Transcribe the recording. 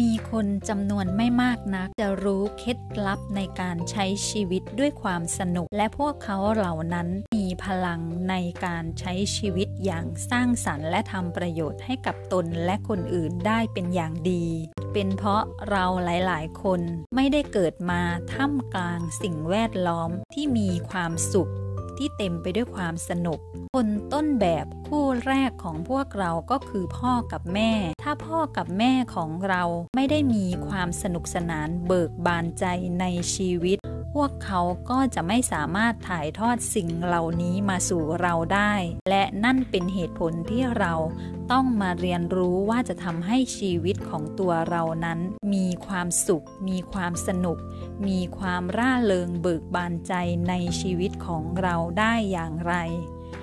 มีคนจำนวนไม่มากนัก จะรู้เคล็ดลับในการใช้ชีวิตด้วยความสนุก และพวกเขาเหล่านั้นมีพลังในการใช้ชีวิตอย่างสร้างสรรค์ และทำประโยชน์ให้กับตนและคนอื่นได้เป็นอย่างดี เป็นเพราะเราหลายๆ คนไม่ได้เกิดมาท่ามกลางสิ่งแวดล้อมที่มีความสุข ที่เต็มไปด้วยความสนุก คนต้นแบบคู่แรกของพวกเราก็คือพ่อกับแม่ ถ้าพ่อกับแม่ของเราไม่ได้มีความสนุกสนานเบิกบานใจในชีวิต พวกเขาก็จะไม่สามารถถ่ายทอดสิ่งเหล่านี้มาสู่เราได้ และนั่นเป็นเหตุผลที่เราต้องมาเรียนรู้ว่าจะทำให้ชีวิตของตัวเรานั้น มีความสุข มีความสนุก มีความร่าเริงเบิกบานใจในชีวิตของเราได้อย่างไร